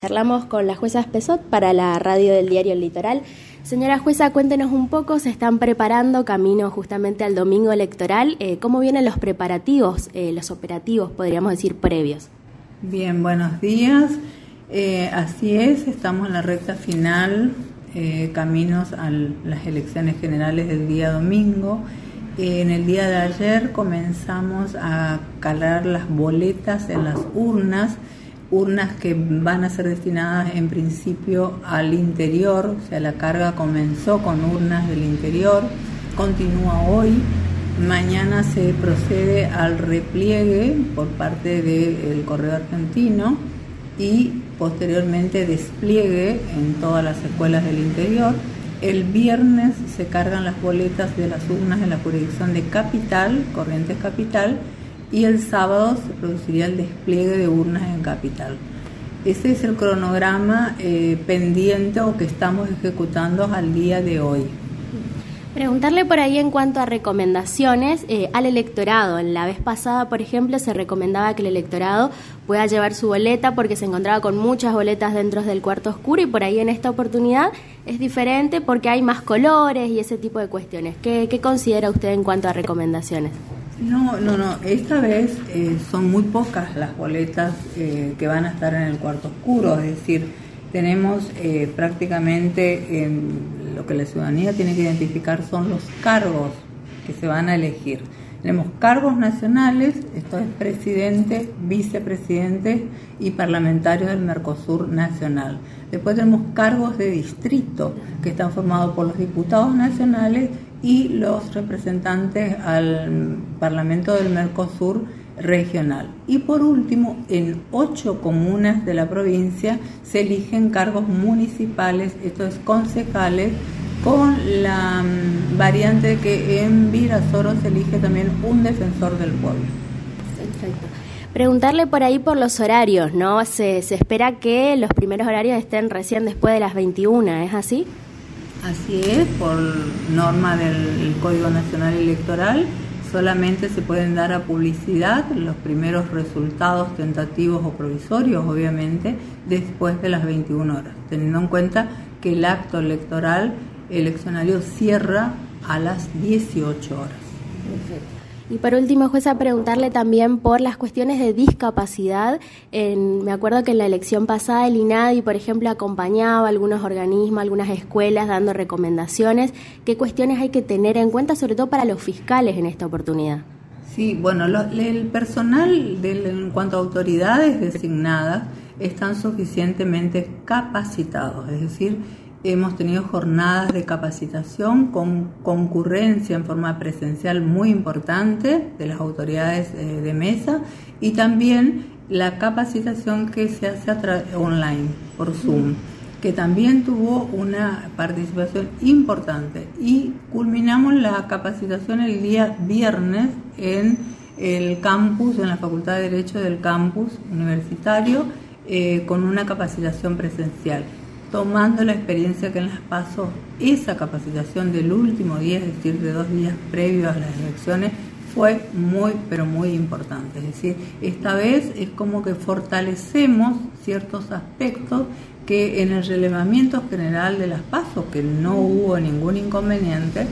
Charlamos con la jueza Espesot para la radio del diario El Litoral. Señora jueza, cuéntenos un poco, se están preparando camino justamente al domingo electoral. Eh, ¿Cómo vienen los preparativos, eh, los operativos, podríamos decir, previos? Bien, buenos días. Eh, así es, estamos en la recta final, caminos a las elecciones generales del día domingo. en el día de ayer comenzamos a calar las boletas en las urnas urnas que van a ser destinadas en principio al interior, o sea, la carga comenzó con urnas del interior, continúa hoy, mañana se procede al repliegue por parte del Correo Argentino y posteriormente despliegue en todas las escuelas del interior. El viernes se cargan las boletas de las urnas en la jurisdicción de Capital, Corrientes Capital, y el sábado se produciría el despliegue de urnas en Capital. Ese es el cronograma eh, pendiente o que estamos ejecutando al día de hoy. Preguntarle por ahí en cuanto a recomendaciones eh, al electorado. La vez pasada, por ejemplo, se recomendaba que el electorado pueda llevar su boleta porque se encontraba con muchas boletas dentro del cuarto oscuro y por ahí en esta oportunidad es diferente porque hay más colores y ese tipo de cuestiones. ¿Qué, qué considera usted en cuanto a recomendaciones? No, no, no. Esta vez eh, son muy pocas las boletas eh, que van a estar en el cuarto oscuro. Es decir, tenemos eh, prácticamente lo que la ciudadanía tiene que identificar son los cargos que se van a elegir. Tenemos cargos nacionales, esto es presidente, vicepresidente y parlamentario del Mercosur Nacional. Después tenemos cargos de distrito, que están formados por los diputados nacionales y los representantes al Parlamento del Mercosur regional. Y por último, en ocho comunas de la provincia se eligen cargos municipales, esto es concejales, con la mm, variante que en Virasoro se elige también un defensor del pueblo. Perfecto. Preguntarle por ahí por los horarios, ¿no? Se, se espera que los primeros horarios estén recién después de las 21, ¿es así? Así es, por norma del Código Nacional Electoral, solamente se pueden dar a publicidad los primeros resultados tentativos o provisorios, obviamente, después de las 21 horas, teniendo en cuenta que el acto electoral eleccionario cierra a las 18 horas. Y por último, jueza, preguntarle también por las cuestiones de discapacidad. me acuerdo que en la elección pasada el INADI, por ejemplo, acompañaba algunos organismos, algunas escuelas dando recomendaciones. ¿Qué cuestiones hay que tener en cuenta, sobre todo para los fiscales en esta oportunidad? Sí, bueno, el personal en cuanto a autoridades designadas están suficientemente capacitados, es decir, Hemos tenido jornadas de capacitación con concurrencia en forma presencial muy importante de las autoridades eh, de mesa y también la capacitación que se hace online por Zoom, que también tuvo una participación importante. Y culminamos la capacitación el día viernes en el campus, en la Facultad de Derecho del campus universitario, eh, con una capacitación presencial tomando la experiencia que en las paso, esa capacitación del último día, es decir, de dos días previos a las elecciones, fue muy, pero muy importante. Es decir, esta vez es como que fortalecemos ciertos aspectos que en el relevamiento general de las pasos, que no hubo ningún inconveniente,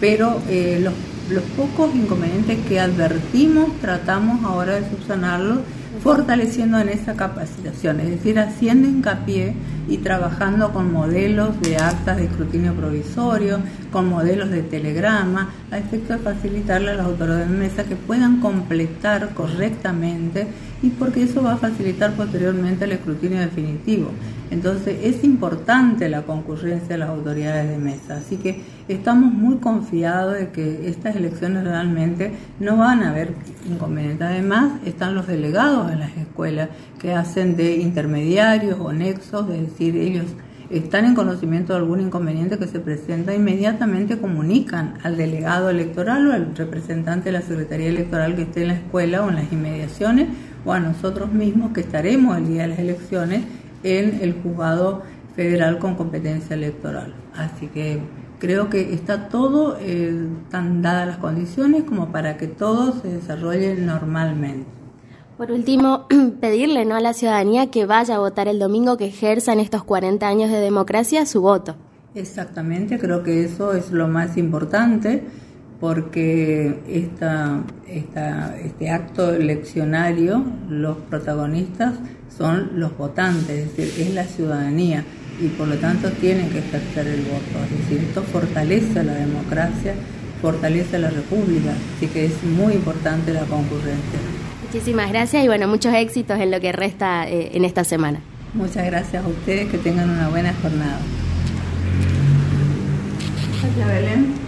pero eh, los, los pocos inconvenientes que advertimos tratamos ahora de subsanarlos fortaleciendo en esa capacitación, es decir, haciendo hincapié y trabajando con modelos de actas de escrutinio provisorio, con modelos de telegrama, a efecto de facilitarle a las autoridades de mesa que puedan completar correctamente y porque eso va a facilitar posteriormente el escrutinio definitivo. Entonces es importante la concurrencia de las autoridades de mesa, así que estamos muy confiados de que estas elecciones realmente no van a haber inconvenientes. Además están los delegados de las escuelas que hacen de intermediarios o nexos, es decir, ellos están en conocimiento de algún inconveniente que se presenta, inmediatamente comunican al delegado electoral o al representante de la Secretaría Electoral que esté en la escuela o en las inmediaciones o a nosotros mismos que estaremos el día de las elecciones en el juzgado federal con competencia electoral. Así que creo que está todo, eh, tan dadas las condiciones como para que todo se desarrolle normalmente. Por último, pedirle ¿no? a la ciudadanía que vaya a votar el domingo, que ejerza en estos 40 años de democracia su voto. Exactamente, creo que eso es lo más importante porque esta, este acto eleccionario, los protagonistas son los votantes, es decir, es la ciudadanía y por lo tanto tienen que ejercer el voto. Es decir, esto fortalece la democracia, fortalece la república, así que es muy importante la concurrencia. Muchísimas gracias y bueno, muchos éxitos en lo que resta eh, en esta semana. Muchas gracias a ustedes, que tengan una buena jornada. Belén.